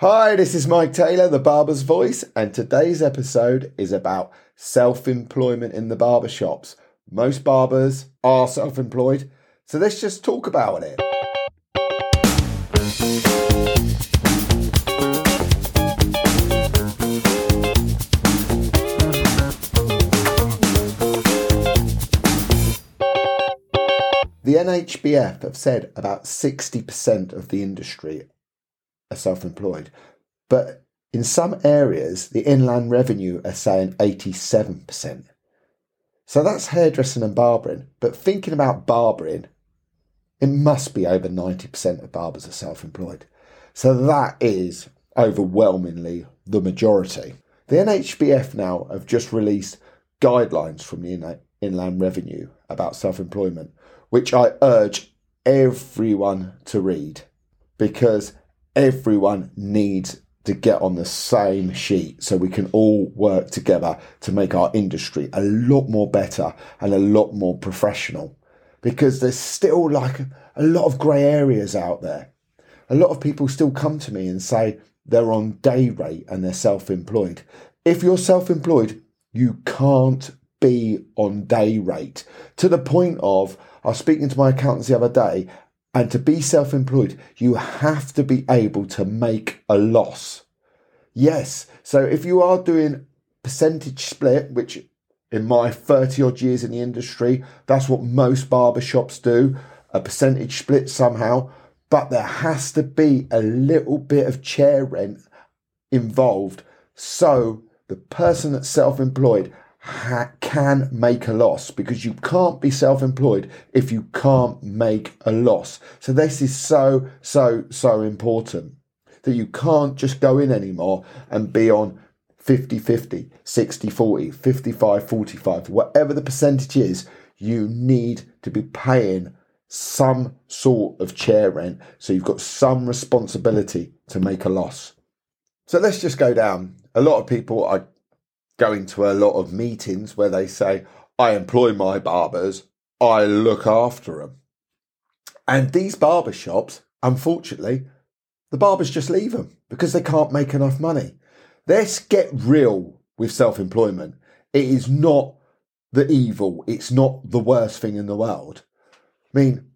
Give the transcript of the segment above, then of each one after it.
Hi, this is Mike Taylor, the barber's voice, and today's episode is about self employment in the barbershops. Most barbers are self employed, so let's just talk about it. The NHBF have said about 60% of the industry are self employed, but in some areas, the inland revenue are saying 87%. So that's hairdressing and barbering. But thinking about barbering, it must be over 90% of barbers are self employed. So that is overwhelmingly the majority. The NHBF now have just released guidelines from the Inland Revenue about self employment which I urge everyone to read because everyone needs to get on the same sheet so we can all work together to make our industry a lot more better and a lot more professional because there's still like a lot of grey areas out there. A lot of people still come to me and say they're on day rate and they're self employed. If you're self employed, you can't be on day rate to the point of I was speaking to my accountants the other day, and to be self employed, you have to be able to make a loss. Yes, so if you are doing percentage split, which in my 30 odd years in the industry, that's what most barbershops do a percentage split somehow. But there has to be a little bit of chair rent involved. So the person that's self employed ha- can make a loss because you can't be self employed if you can't make a loss. So, this is so, so, so important that you can't just go in anymore and be on 50 50, 60 40, 55 45, whatever the percentage is, you need to be paying some sort of chair rent. So you've got some responsibility to make a loss. So let's just go down. A lot of people are going to a lot of meetings where they say, I employ my barbers, I look after them. And these barber shops, unfortunately, the barbers just leave them because they can't make enough money. Let's get real with self employment. It is not the evil, it's not the worst thing in the world. I mean,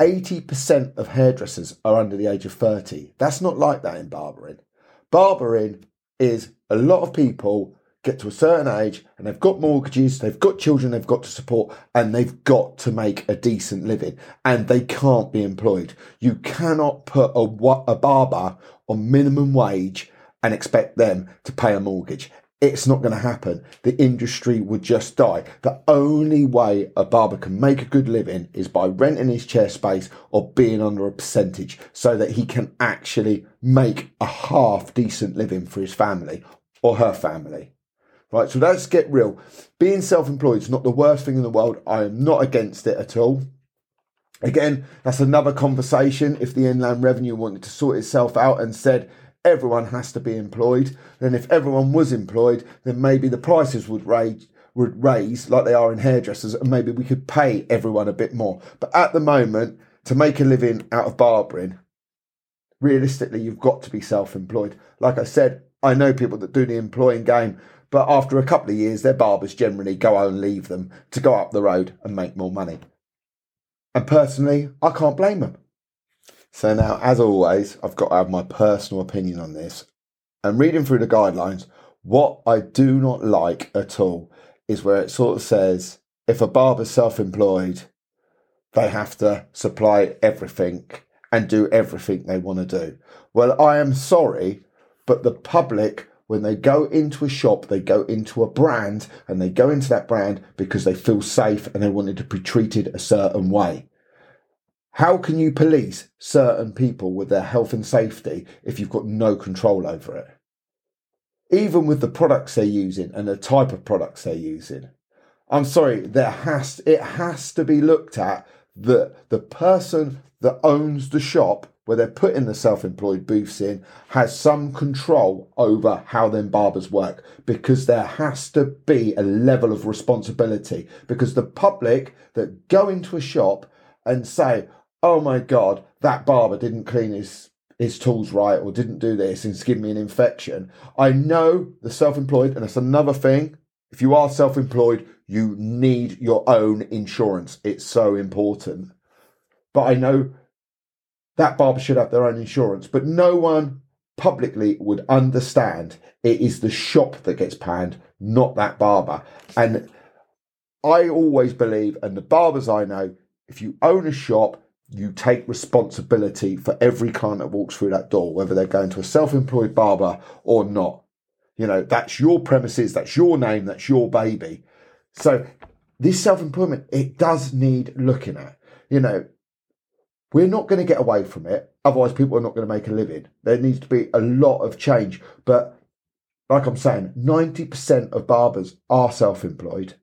80% of hairdressers are under the age of 30. That's not like that in barbering. Barbering is a lot of people get to a certain age and they've got mortgages, they've got children they've got to support, and they've got to make a decent living and they can't be employed. You cannot put a, a barber on minimum wage and expect them to pay a mortgage. It's not going to happen. The industry would just die. The only way a barber can make a good living is by renting his chair space or being under a percentage so that he can actually make a half decent living for his family or her family. Right, so let's get real. Being self employed is not the worst thing in the world. I am not against it at all. Again, that's another conversation. If the Inland Revenue wanted to sort itself out and said everyone has to be employed, then if everyone was employed, then maybe the prices would raise, would raise like they are in hairdressers, and maybe we could pay everyone a bit more. But at the moment, to make a living out of barbering, realistically, you've got to be self employed. Like I said, I know people that do the employing game but after a couple of years, their barbers generally go and leave them to go up the road and make more money. And personally, I can't blame them. So now, as always, I've got to have my personal opinion on this. And reading through the guidelines, what I do not like at all is where it sort of says if a barber's self employed, they have to supply everything and do everything they want to do. Well, I am sorry, but the public when they go into a shop, they go into a brand and they go into that brand because they feel safe and they wanted to be treated a certain way. How can you police certain people with their health and safety if you've got no control over it? Even with the products they're using and the type of products they're using. I'm sorry, there has it has to be looked at that the person that owns the shop where they're putting the self-employed booths in has some control over how then barbers work because there has to be a level of responsibility because the public that go into a shop and say oh my god that barber didn't clean his his tools right or didn't do this and it's given me an infection. I know the self employed, and that's another thing. If you are self employed, you need your own insurance. It's so important. But I know that barber should have their own insurance, but no one publicly would understand it is the shop that gets panned, not that barber. And I always believe, and the barbers I know, if you own a shop, you take responsibility for every client that walks through that door, whether they're going to a self employed barber or not. You know, that's your premises, that's your name, that's your baby. So, this self employment, it does need looking at. You know, we're not going to get away from it. Otherwise, people are not going to make a living. There needs to be a lot of change. But, like I'm saying, 90% of barbers are self employed.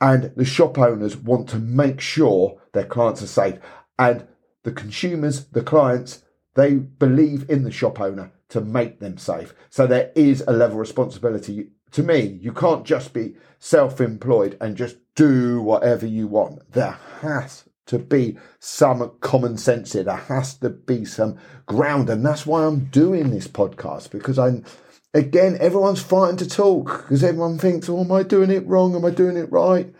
And the shop owners want to make sure their clients are safe. And the consumers, the clients, they believe in the shop owner to make them safe. So there is a level of responsibility. To me, you can't just be self employed and just do whatever you want. There has to be some common sense here. There has to be some ground. And that's why I'm doing this podcast because I'm, again, everyone's fighting to talk because everyone thinks, oh, am I doing it wrong? Am I doing it right?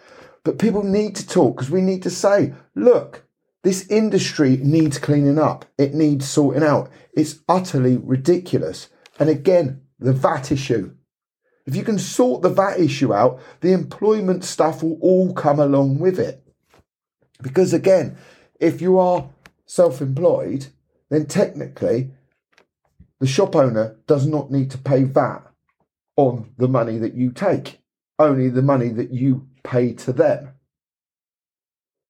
But people need to talk because we need to say, look, this industry needs cleaning up. It needs sorting out. It's utterly ridiculous. And again, the VAT issue. If you can sort the VAT issue out, the employment stuff will all come along with it. Because again, if you are self employed, then technically the shop owner does not need to pay VAT on the money that you take, only the money that you pay to them.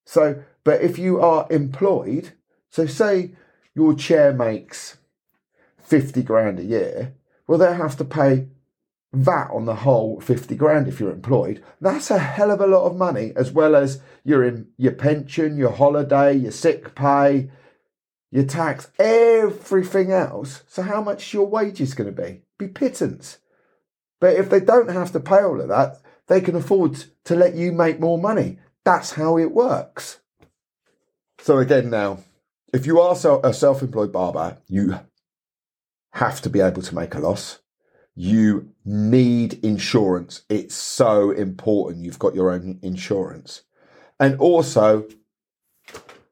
So, but if you are employed, so say your chair makes 50 grand a year, well, they have to pay VAT on the whole 50 grand if you're employed. That's a hell of a lot of money, as well as your, in, your pension, your holiday, your sick pay, your tax, everything else. So, how much your wages going to be? Be pittance. But if they don't have to pay all of that, they can afford to let you make more money. That's how it works. So, again, now, if you are a self employed barber, you have to be able to make a loss. You need insurance. It's so important you've got your own insurance. And also,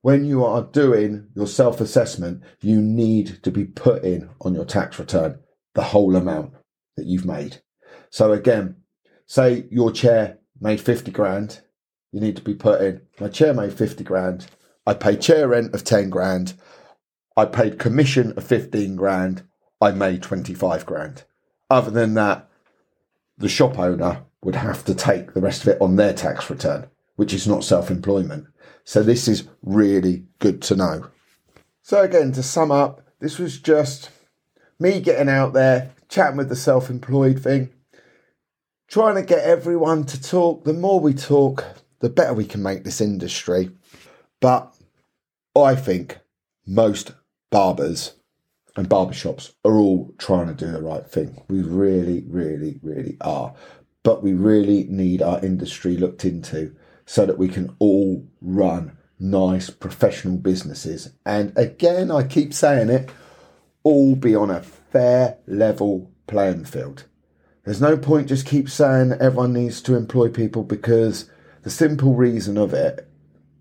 when you are doing your self assessment, you need to be put in on your tax return the whole amount that you've made. So, again, say your chair made 50 grand, you need to be put in. My chair made 50 grand. I paid chair rent of 10 grand. I paid commission of 15 grand. I made 25 grand. Other than that, the shop owner would have to take the rest of it on their tax return, which is not self employment. So this is really good to know. So, again, to sum up, this was just me getting out there, chatting with the self employed thing, trying to get everyone to talk. The more we talk, the better we can make this industry. But I think most barbers and barbershops are all trying to do the right thing. We really, really, really are. But we really need our industry looked into so that we can all run nice professional businesses. And again, I keep saying it, all be on a fair level playing field. There's no point just keep saying everyone needs to employ people because the simple reason of it,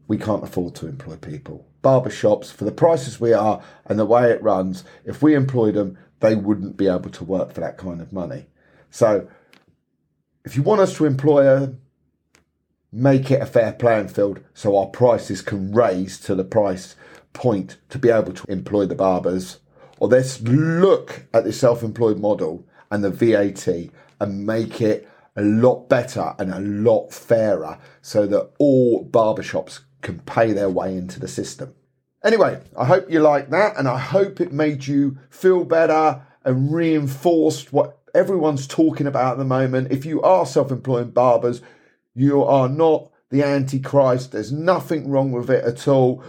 we can't afford to employ people. Barbershops, for the prices we are and the way it runs, if we employed them, they wouldn't be able to work for that kind of money. So, if you want us to employ them, make it a fair playing field so our prices can raise to the price point to be able to employ the barbers. Or let's look at the self employed model and the VAT and make it a lot better and a lot fairer so that all barbershops can pay their way into the system. Anyway, I hope you like that and I hope it made you feel better and reinforced what everyone's talking about at the moment. If you are self employed barbers, you are not the Antichrist. There's nothing wrong with it at all.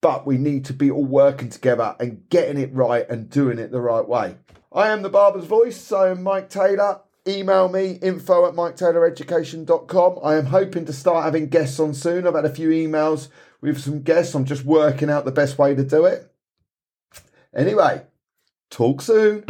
But we need to be all working together and getting it right and doing it the right way. I am the Barber's Voice. I am Mike Taylor email me info at miketayloreducation.com. I am hoping to start having guests on soon. I've had a few emails with some guests. I'm just working out the best way to do it. Anyway, talk soon.